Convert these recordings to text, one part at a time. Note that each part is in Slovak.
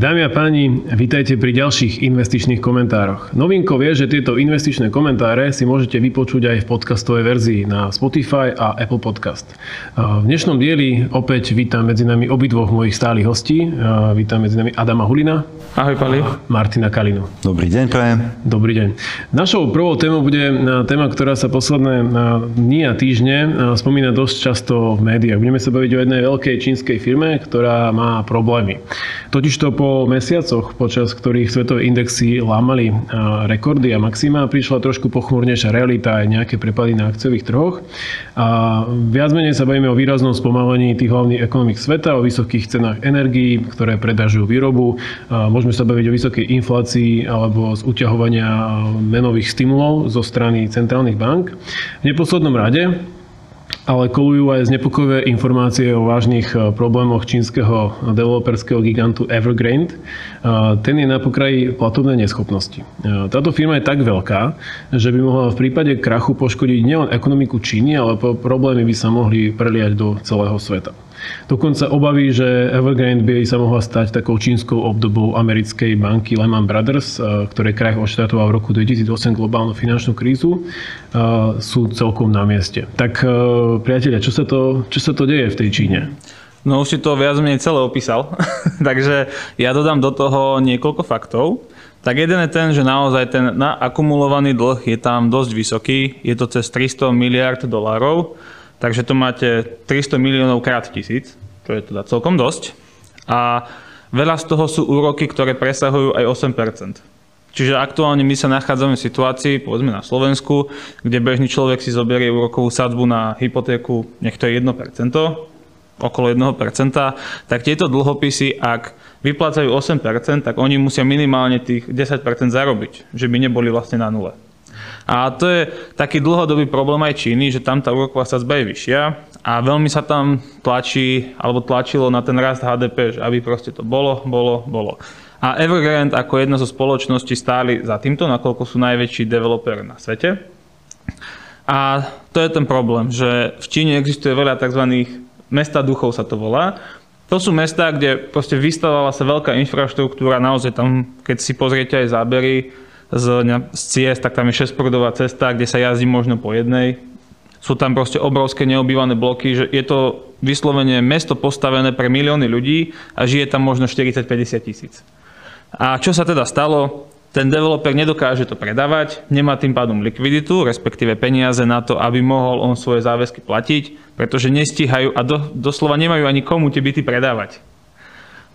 Dámy a páni, vítajte pri ďalších investičných komentároch. Novinkou je, že tieto investičné komentáre si môžete vypočuť aj v podcastovej verzii na Spotify a Apple Podcast. V dnešnom dieli opäť vítam medzi nami obidvoch mojich stálych hostí. Vítam medzi nami Adama Hulina. Ahoj, Pali. Martina Kalinu. Dobrý deň, prajem. Dobrý deň. Našou prvou témou bude téma, ktorá sa posledné dni a týždne spomína dosť často v médiách. Budeme sa baviť o jednej veľkej čínskej firme, ktorá má problémy. Totižto po mesiacoch, počas ktorých svetové indexy lámali rekordy a maxima, prišla trošku pochmúrnejšia realita aj nejaké prepady na akciových trhoch. A viac menej sa bavíme o výraznom spomalení tých hlavných ekonomik sveta, o vysokých cenách energií, ktoré predažujú výrobu. Môžeme sa baviť o vysokej inflácii alebo z uťahovania menových stimulov zo strany centrálnych bank. V neposlednom rade ale kolujú aj znepokojivé informácie o vážnych e, problémoch čínskeho developerského gigantu Evergrande. E, ten je na pokraji platobnej neschopnosti. E, táto firma je tak veľká, že by mohla v prípade krachu poškodiť nielen ekonomiku Číny, ale problémy by sa mohli preliať do celého sveta. Dokonca obavy, že Evergrande by sa mohla stať takou čínskou obdobou americkej banky Lehman Brothers, eh, ktoré kraj odštartoval v roku 2008 globálnu finančnú krízu, eh, sú celkom na mieste. Tak eh, priatelia, čo sa to, čo sa to deje v tej Číne? No už si to viac menej celé opísal, takže ja dodám do toho niekoľko faktov. Tak jeden je ten, že naozaj ten akumulovaný dlh je tam dosť vysoký, je to cez 300 miliard dolárov Takže to máte 300 miliónov krát tisíc, čo je teda celkom dosť. A veľa z toho sú úroky, ktoré presahujú aj 8%. Čiže aktuálne my sa nachádzame v situácii, povedzme na Slovensku, kde bežný človek si zoberie úrokovú sadzbu na hypotéku, nech to je 1%, okolo 1%, tak tieto dlhopisy, ak vyplácajú 8%, tak oni musia minimálne tých 10% zarobiť, že by neboli vlastne na nule. A to je taký dlhodobý problém aj Číny, že tam tá úroková sadzba je vyššia a veľmi sa tam tlačí, alebo tlačilo na ten rast HDP, že aby proste to bolo, bolo, bolo. A Evergrande ako jedna zo spoločností stáli za týmto, nakoľko sú najväčší developer na svete. A to je ten problém, že v Číne existuje veľa tzv. mesta duchov sa to volá. To sú mesta, kde proste vystavovala sa veľká infraštruktúra, naozaj tam, keď si pozriete aj zábery, z, z ciest, tak tam je 6 cesta, kde sa jazdí možno po jednej. Sú tam proste obrovské neobývané bloky, že je to vyslovene mesto postavené pre milióny ľudí a žije tam možno 40-50 tisíc. A čo sa teda stalo? Ten developer nedokáže to predávať, nemá tým pádom likviditu, respektíve peniaze na to, aby mohol on svoje záväzky platiť, pretože nestíhajú a do, doslova nemajú ani komu tie byty predávať.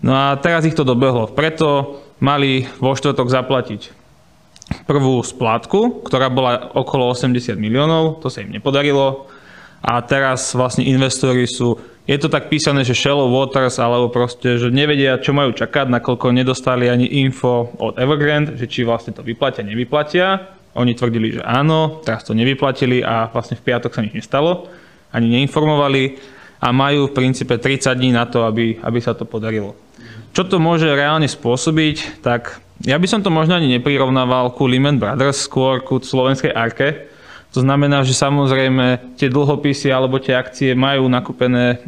No a teraz ich to dobehlo. Preto mali vo štvrtok zaplatiť prvú splátku, ktorá bola okolo 80 miliónov, to sa im nepodarilo. A teraz vlastne investori sú, je to tak písané, že shallow waters, alebo proste, že nevedia, čo majú čakať, nakoľko nedostali ani info od Evergrande, že či vlastne to vyplatia, nevyplatia. Oni tvrdili, že áno, teraz to nevyplatili a vlastne v piatok sa nič nestalo, ani neinformovali a majú v princípe 30 dní na to, aby, aby sa to podarilo. Čo to môže reálne spôsobiť, tak ja by som to možno ani neprirovnával ku Lehman Brothers, skôr ku slovenskej arke. To znamená, že samozrejme tie dlhopisy alebo tie akcie majú nakúpené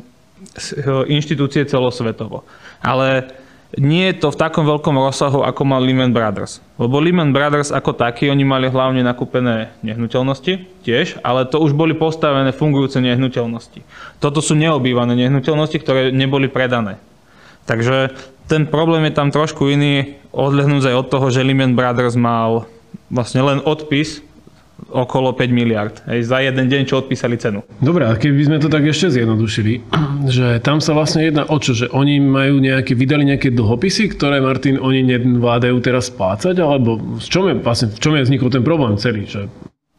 inštitúcie celosvetovo. Ale nie je to v takom veľkom rozsahu, ako mal Lehman Brothers. Lebo Lehman Brothers ako taký, oni mali hlavne nakúpené nehnuteľnosti tiež, ale to už boli postavené fungujúce nehnuteľnosti. Toto sú neobývané nehnuteľnosti, ktoré neboli predané. Takže ten problém je tam trošku iný, odlehnúť aj od toho, že Lehman Brothers mal vlastne len odpis okolo 5 miliard. Hej, za jeden deň, čo odpísali cenu. Dobre, a keby sme to tak ešte zjednodušili, že tam sa vlastne jedná o čo, že oni majú nejaké, vydali nejaké dlhopisy, ktoré, Martin, oni nevládajú teraz splácať, alebo v čom je, vlastne, v čom je vznikol ten problém celý? Že...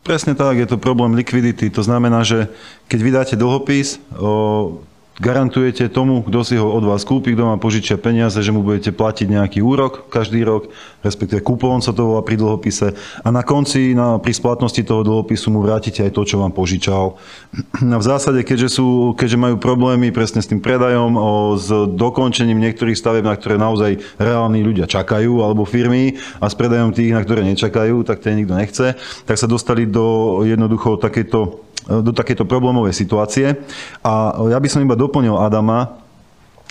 Presne tak, je to problém likvidity. To znamená, že keď vydáte dlhopis, o, garantujete tomu, kto si ho od vás kúpi, kto má požičia peniaze, že mu budete platiť nejaký úrok každý rok, respektíve kupón sa to volá pri dlhopise a na konci, na, pri splatnosti toho dlhopisu mu vrátite aj to, čo vám požičal. A v zásade, keďže, sú, keďže majú problémy presne s tým predajom, o, s dokončením niektorých stavieb, na ktoré naozaj reálni ľudia čakajú, alebo firmy, a s predajom tých, na ktoré nečakajú, tak tie nikto nechce, tak sa dostali do jednoducho takéto do takéto problémovej situácie. A ja by som iba doplnil Adama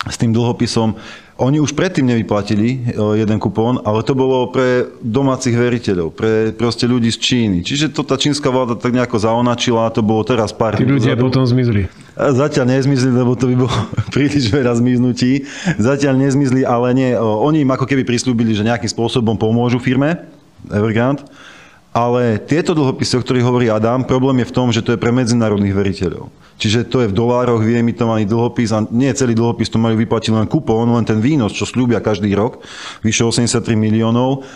s tým dlhopisom. Oni už predtým nevyplatili e, jeden kupón, ale to bolo pre domácich veriteľov, pre proste ľudí z Číny. Čiže to tá čínska vláda tak nejako zaonačila a to bolo teraz pár Tí ľudia dozadu. potom zmizli. Zatiaľ nezmizli, lebo to by bolo príliš veľa zmiznutí. Zatiaľ nezmizli, ale nie. Oni im ako keby prislúbili, že nejakým spôsobom pomôžu firme Evergrande. Ale tieto dlhopisy, o ktorých hovorí Adam, problém je v tom, že to je pre medzinárodných veriteľov. Čiže to je v dolároch vyemitovaný dlhopis a nie celý dlhopis, to majú vyplatiť len kupón, len ten výnos, čo slúbia každý rok, vyše 83 miliónov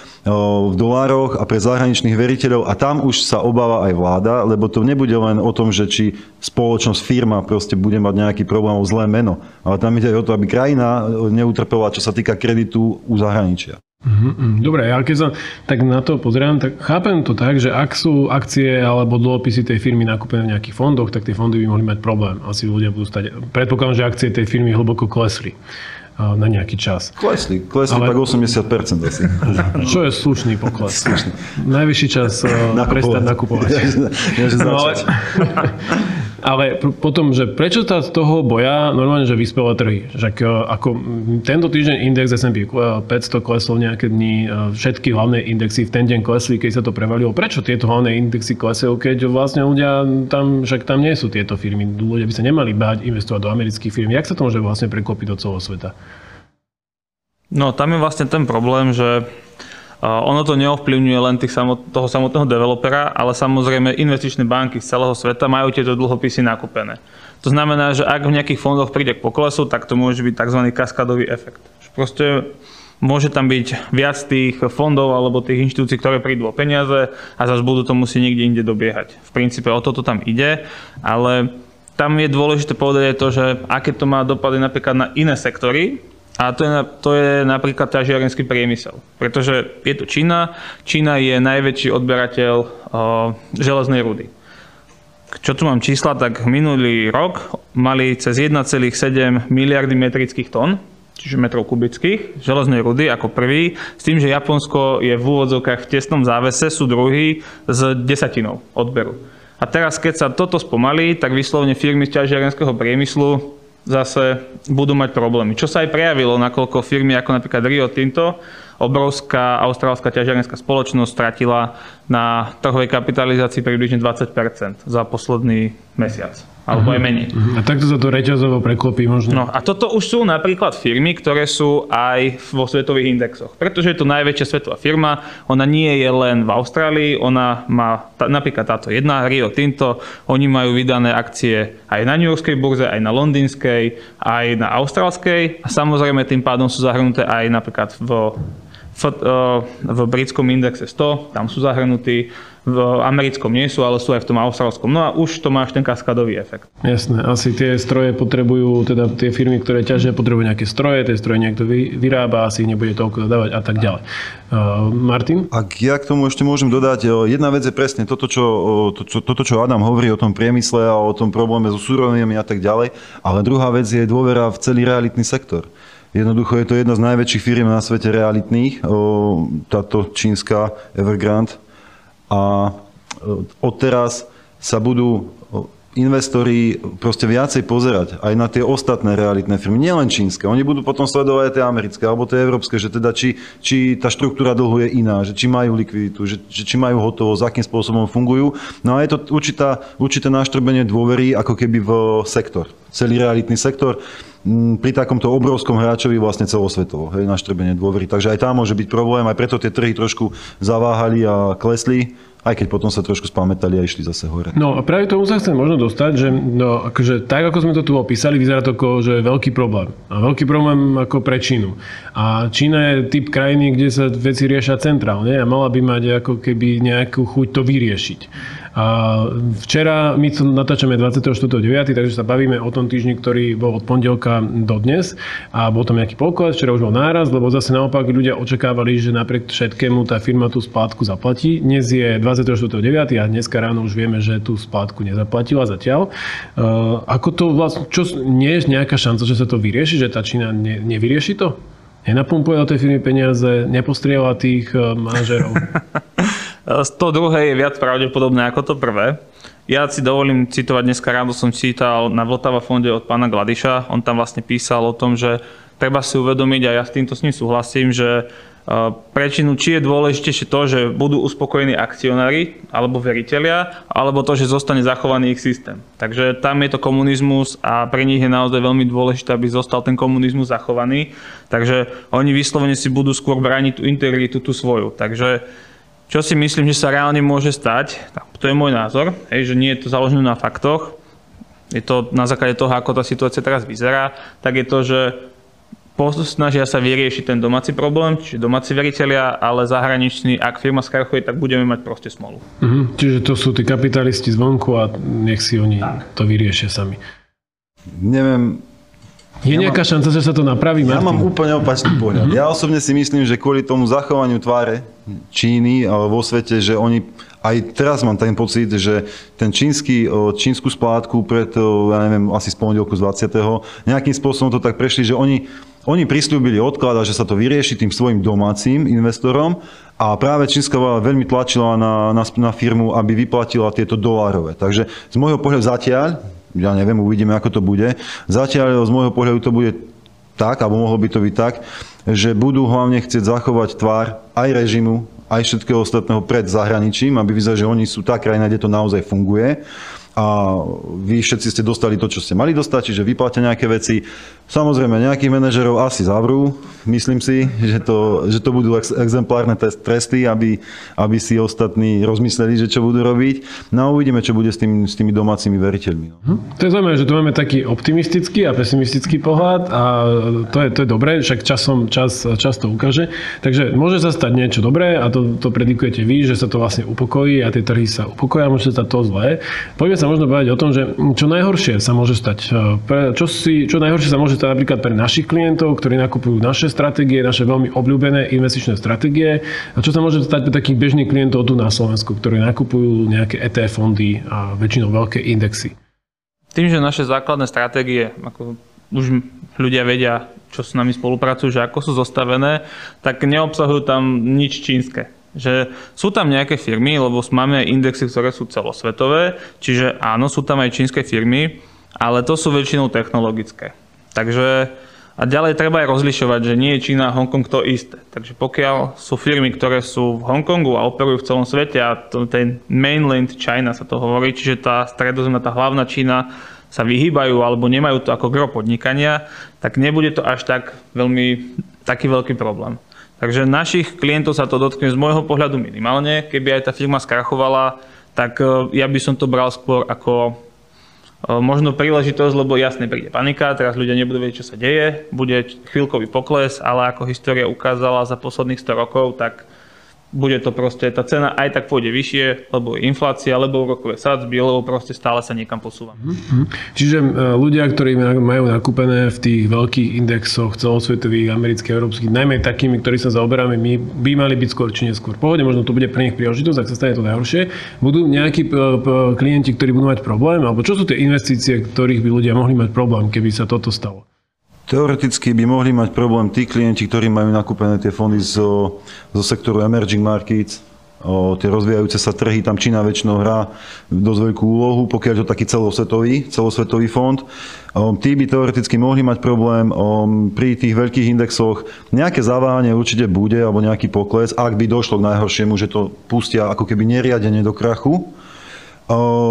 v dolároch a pre zahraničných veriteľov a tam už sa obáva aj vláda, lebo to nebude len o tom, že či spoločnosť, firma proste bude mať nejaký problém o zlé meno, ale tam ide aj o to, aby krajina neutrpela, čo sa týka kreditu u zahraničia. Mm-hmm. Dobre, ja keď sa tak na to pozerám, tak chápem to tak, že ak sú akcie alebo dlhopisy tej firmy nakúpené v nejakých fondoch, tak tie fondy by mohli mať problém. Asi ľudia budú stať... Predpokladám, že akcie tej firmy hlboko klesli na nejaký čas. Klesli, klesli Ale... tak 80% asi. Čo je slušný pokles? Slušný. Najvyšší čas prestať nakupovať. Ja, ja, no, ale, ale potom, že prečo tá z toho boja normálne, že vyspelé trhy? Že ako tento týždeň index S&P 500 klesol nejaké dni, všetky hlavné indexy v ten deň klesli, keď sa to prevalilo. Prečo tieto hlavné indexy klesajú, keď vlastne ľudia tam, však tam nie sú tieto firmy. Ľudia by sa nemali báť investovať do amerických firm. Jak sa to môže vlastne prekopiť do celého sveta? No tam je vlastne ten problém, že ono to neovplyvňuje len tých samot, toho samotného developera, ale samozrejme investičné banky z celého sveta majú tieto dlhopisy nakúpené. To znamená, že ak v nejakých fondoch príde k poklesu, tak to môže byť tzv. kaskadový efekt. Proste môže tam byť viac tých fondov alebo tých inštitúcií, ktoré prídu o peniaze a zase budú to musieť niekde inde dobiehať. V princípe o toto tam ide, ale tam je dôležité povedať aj to, že aké to má dopady napríklad na iné sektory, a to je, to je napríklad ťažiarenský priemysel. Pretože je to Čína. Čína je najväčší odberateľ o, železnej rudy. Čo tu mám čísla, tak minulý rok mali cez 1,7 miliardy metrických tón, čiže metrov kubických, železnej rudy ako prvý, s tým, že Japonsko je v úvodzovkách v tesnom závese, sú druhý s desatinou odberu. A teraz, keď sa toto spomalí, tak vyslovne firmy z ťažiarenského priemyslu zase budú mať problémy. Čo sa aj prejavilo, nakoľko firmy ako napríklad Rio Tinto, obrovská austrálska ťažiarenská spoločnosť stratila na trhovej kapitalizácii približne 20% za posledný mesiac alebo aj mhm. menej. A takto sa to reťazovo preklopí možno. No a toto už sú napríklad firmy, ktoré sú aj vo svetových indexoch. Pretože je to najväčšia svetová firma, ona nie je len v Austrálii, ona má tá, napríklad táto jedna, Rio Tinto, oni majú vydané akcie aj na New Yorkskej burze, aj na londýnskej, aj na austrálskej a samozrejme tým pádom sú zahrnuté aj napríklad v v, v britskom indexe 100, tam sú zahrnutí, v americkom nie sú, ale sú aj v tom austrálskom. No a už to máš ten kaskadový efekt. Jasné, asi tie stroje potrebujú, teda tie firmy, ktoré ťažia, potrebujú nejaké stroje, tie stroje niekto vyrába, asi ich nebude toľko dodávať a tak ďalej. Uh, Martin? Ak ja k tomu ešte môžem dodať, jedna vec je presne toto čo, to, čo, toto, čo Adam hovorí o tom priemysle a o tom probléme so súrovinami a tak ďalej, ale druhá vec je dôvera v celý realitný sektor. Jednoducho je to jedna z najväčších firm na svete realitných, táto čínska Evergrande. A odteraz sa budú investori proste viacej pozerať aj na tie ostatné realitné firmy, nielen čínske. Oni budú potom sledovať aj tie americké alebo tie európske, že teda či, či tá štruktúra dlhu je iná, že či majú likviditu, že, že či majú hotovosť, akým spôsobom fungujú. No a je to určitá, určité naštrbenie dôvery ako keby v sektor, celý realitný sektor pri takomto obrovskom hráčovi vlastne celosvetovo, hej, naštrbenie dôvery. Takže aj tam môže byť problém, aj preto tie trhy trošku zaváhali a klesli aj keď potom sa trošku spamätali a išli zase hore. No a práve tomu sa chcem možno dostať, že no, akože, tak ako sme to tu opísali, vyzerá to ako, že veľký problém. A veľký problém ako pre Čínu. A Čína je typ krajiny, kde sa veci riešia centrálne a mala by mať ako keby nejakú chuť to vyriešiť. A včera, my natáčame 24.9., takže sa bavíme o tom týždni, ktorý bol od pondelka do dnes a bol tam nejaký pokles, včera už bol náraz, lebo zase naopak ľudia očakávali, že napriek všetkému tá firma tú splátku zaplatí. Dnes je 24.9. a dneska ráno už vieme, že tú splátku nezaplatila zatiaľ. Uh, ako to vlastne, čo, nie je nejaká šanca, že sa to vyrieši, že tá Čína ne, nevyrieši to? Nenapumpuje do tej firmy peniaze, nepostriela tých uh, manažerov? To druhé je viac pravdepodobné ako to prvé. Ja si dovolím citovať, dneska ráno som čítal na Vltava fonde od pána Gladiša, on tam vlastne písal o tom, že treba si uvedomiť, a ja s týmto s ním súhlasím, že prečinu, či je dôležitejšie to, že budú uspokojení akcionári alebo veriteľia, alebo to, že zostane zachovaný ich systém. Takže tam je to komunizmus a pre nich je naozaj veľmi dôležité, aby zostal ten komunizmus zachovaný. Takže oni vyslovene si budú skôr brániť tú integritu, tú svoju. Takže čo si myslím, že sa reálne môže stať, to je môj názor, hej, že nie je to založené na faktoch, je to na základe toho, ako tá situácia teraz vyzerá, tak je to, že snažia sa vyriešiť ten domáci problém, čiže domáci veriteľia, ale zahraničný, ak firma skrachuje, tak budeme mať proste smolu. Mhm, čiže to sú tí kapitalisti zvonku a nech si oni tak. to vyriešia sami. Neviem, je ja nejaká mám, šanca, že sa to napraví, Martin? Ja mám úplne opačný pohľad. Mm-hmm. Ja osobne si myslím, že kvôli tomu zachovaniu tváre Číny vo svete, že oni aj teraz mám ten pocit, že ten čínsky, čínsku splátku pred, ja neviem, asi z pondelku z 20. nejakým spôsobom to tak prešli, že oni oni prislúbili odklad a že sa to vyrieši tým svojim domácim investorom a práve čínska vláda veľmi tlačila na, na, na firmu, aby vyplatila tieto dolárové. Takže z môjho pohľadu zatiaľ, ja neviem, uvidíme, ako to bude, zatiaľ z môjho pohľadu to bude tak, alebo mohlo by to byť tak, že budú hlavne chcieť zachovať tvár aj režimu, aj všetkého ostatného pred zahraničím, aby vyzerali, že oni sú tá krajina, kde to naozaj funguje a vy všetci ste dostali to, čo ste mali dostať, čiže vyplatia nejaké veci. Samozrejme, nejakých manažerov asi zavrú, myslím si, že to, že to budú exemplárne tresty, aby, aby si ostatní rozmysleli, že čo budú robiť. No a uvidíme, čo bude s, tým, s tými domácimi veriteľmi. Hm. To je zaujímavé, že tu máme taký optimistický a pesimistický pohľad a to je, to je dobré, však časom čas, čas to ukáže. Takže môže sa stať niečo dobré a to, to predikujete vy, že sa to vlastne upokojí a tie trhy sa upokoja, môže sa stať to zlé. Poďme sa možno povedať o tom, že čo najhoršie sa môže stať. Čo, si, čo najhoršie sa môže stať napríklad pre našich klientov, ktorí nakupujú naše stratégie, naše veľmi obľúbené investičné stratégie. A čo sa môže stať pre takých bežných klientov tu na Slovensku, ktorí nakupujú nejaké ETF fondy a väčšinou veľké indexy? Tým, že naše základné stratégie, ako už ľudia vedia, čo s nami spolupracujú, že ako sú zostavené, tak neobsahujú tam nič čínske že sú tam nejaké firmy, lebo máme indexy, ktoré sú celosvetové, čiže áno, sú tam aj čínske firmy, ale to sú väčšinou technologické. Takže a ďalej treba aj rozlišovať, že nie je Čína a Hongkong to isté. Takže pokiaľ sú firmy, ktoré sú v Hongkongu a operujú v celom svete a to, ten mainland China sa to hovorí, čiže tá stredozemná, tá hlavná Čína sa vyhýbajú alebo nemajú to ako gro podnikania, tak nebude to až tak veľmi taký veľký problém. Takže našich klientov sa to dotkne z môjho pohľadu minimálne. Keby aj tá firma skrachovala, tak e, ja by som to bral skôr ako e, možno príležitosť, lebo jasne príde panika, teraz ľudia nebudú vedieť, čo sa deje, bude chvíľkový pokles, ale ako história ukázala za posledných 100 rokov, tak bude to proste, tá cena aj tak pôjde vyššie, lebo inflácia, lebo úrokové sadzby, lebo proste stále sa niekam posúva. Mm-hmm. Čiže e, ľudia, ktorí majú nakúpené v tých veľkých indexoch celosvetových, amerických, európskych, najmä takými, ktorí sa zaoberáme, my by mali byť skôr či neskôr. Pôvodne možno to bude pre nich príležitosť, ak sa stane to najhoršie. Budú nejakí e, klienti, ktorí budú mať problém, alebo čo sú tie investície, ktorých by ľudia mohli mať problém, keby sa toto stalo? Teoreticky by mohli mať problém tí klienti, ktorí majú nakúpené tie fondy zo, zo sektoru emerging markets, o tie rozvíjajúce sa trhy, tam Čína väčšinou hrá dosť veľkú úlohu, pokiaľ to taký celosvetový, celosvetový fond. O, tí by teoreticky mohli mať problém o, pri tých veľkých indexoch. Nejaké zaváhanie určite bude, alebo nejaký pokles, ak by došlo k najhoršiemu, že to pustia ako keby neriadenie do krachu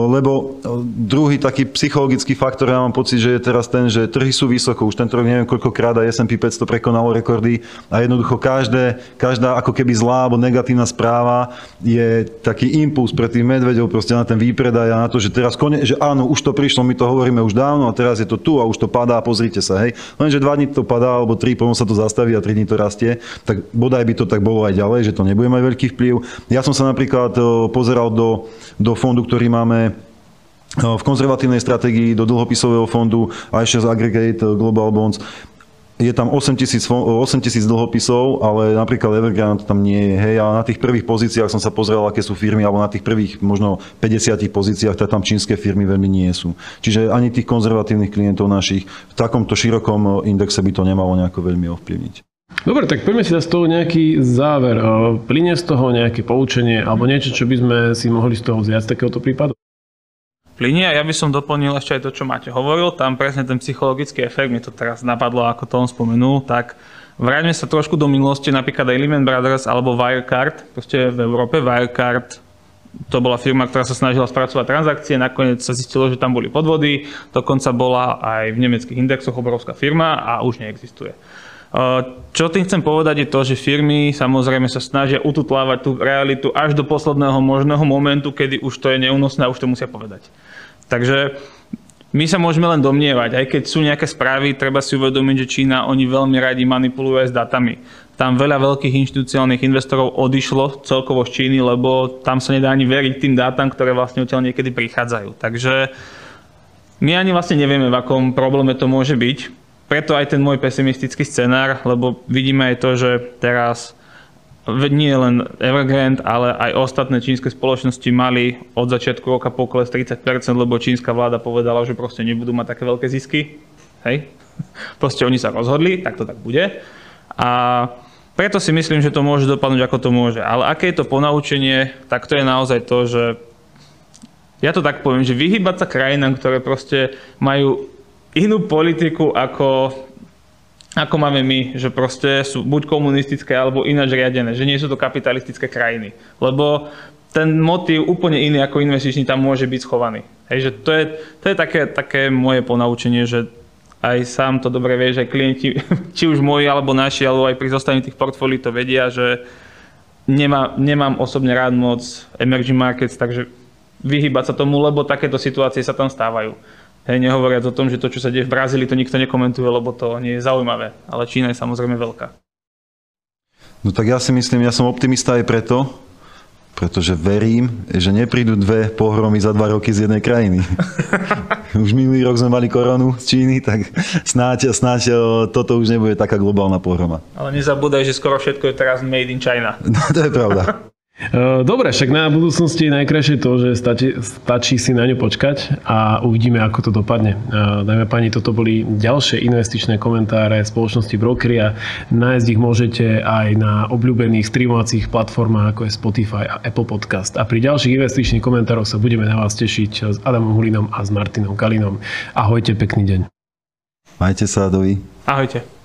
lebo druhý taký psychologický faktor, ja mám pocit, že je teraz ten, že trhy sú vysoko, už tento rok neviem koľkokrát aj S&P 500 prekonalo rekordy a jednoducho každé, každá ako keby zlá alebo negatívna správa je taký impuls pre tých medvedov proste na ten výpredaj a na to, že teraz kone, že áno, už to prišlo, my to hovoríme už dávno a teraz je to tu a už to padá, pozrite sa, hej. Lenže dva dní to padá, alebo tri, potom sa to zastaví a tri dní to rastie, tak bodaj by to tak bolo aj ďalej, že to nebude mať veľký vplyv. Ja som sa napríklad pozeral do, do fondu, ktorý máme v konzervatívnej stratégii do dlhopisového fondu iShares Aggregate Global Bonds je tam 8 tisíc, 8 tisíc dlhopisov, ale napríklad Evergrande tam nie je. Hej, a na tých prvých pozíciách som sa pozrel, aké sú firmy, alebo na tých prvých možno 50 pozíciách, tak tam čínske firmy veľmi nie sú. Čiže ani tých konzervatívnych klientov našich v takomto širokom indexe by to nemalo nejako veľmi ovplyvniť. Dobre, tak poďme si z toho nejaký záver. Plyne z toho nejaké poučenie alebo niečo, čo by sme si mohli z toho vziať z takéhoto prípadu? plynie. A ja by som doplnil ešte aj to, čo máte hovoril. Tam presne ten psychologický efekt, mi to teraz napadlo, ako to on spomenul, tak vráťme sa trošku do minulosti, napríklad aj Lehman Brothers alebo Wirecard, proste v Európe Wirecard to bola firma, ktorá sa snažila spracovať transakcie, nakoniec sa zistilo, že tam boli podvody, dokonca bola aj v nemeckých indexoch obrovská firma a už neexistuje. Čo tým chcem povedať je to, že firmy samozrejme sa snažia ututlávať tú realitu až do posledného možného momentu, kedy už to je neúnosné a už to musia povedať. Takže my sa môžeme len domnievať, aj keď sú nejaké správy, treba si uvedomiť, že Čína, oni veľmi radi manipulujú aj s datami. Tam veľa veľkých inštitucionálnych investorov odišlo celkovo z Číny, lebo tam sa nedá ani veriť tým dátam, ktoré vlastne odtiaľ niekedy prichádzajú. Takže my ani vlastne nevieme, v akom probléme to môže byť preto aj ten môj pesimistický scenár, lebo vidíme aj to, že teraz nie len Evergrande, ale aj ostatné čínske spoločnosti mali od začiatku roka pokles 30%, lebo čínska vláda povedala, že proste nebudú mať také veľké zisky. Hej? Proste oni sa rozhodli, tak to tak bude. A preto si myslím, že to môže dopadnúť, ako to môže. Ale aké je to ponaučenie, tak to je naozaj to, že ja to tak poviem, že vyhybať sa krajinám, ktoré proste majú inú politiku ako, ako máme my, že proste sú buď komunistické alebo ináč riadené, že nie sú to kapitalistické krajiny. Lebo ten motív úplne iný ako investičný tam môže byť schovaný. Hej, že to je, to je také, také moje ponaučenie, že aj sám to dobre vie, že klienti, či už moji alebo naši, alebo aj pri zostaní tých portfólií to vedia, že nemá, nemám osobne rád moc emerging markets, takže vyhybať sa tomu, lebo takéto situácie sa tam stávajú. Hej, nehovoriac o tom, že to, čo sa deje v Brazílii, to nikto nekomentuje, lebo to nie je zaujímavé. Ale Čína je samozrejme veľká. No tak ja si myslím, ja som optimista aj preto, pretože verím, že neprídu dve pohromy za dva roky z jednej krajiny. už minulý rok sme mali koronu z Číny, tak snáď, snáď toto už nebude taká globálna pohroma. Ale nezabúdaj, že skoro všetko je teraz made in China. No to je pravda. Eh, dobre, však na budúcnosti je najkrajšie to, že stačí, stačí si na ňu počkať a uvidíme, ako to dopadne. Eh, Dajme pani, toto boli ďalšie investičné komentáre spoločnosti Brokery a nájsť ich môžete aj na obľúbených streamovacích platformách ako je Spotify a Apple Podcast. A pri ďalších investičných komentároch sa budeme na vás tešiť s Adamom Hulinom a s Martinom Kalinom. Ahojte, pekný deň. Majte sa, dovi. Ahojte.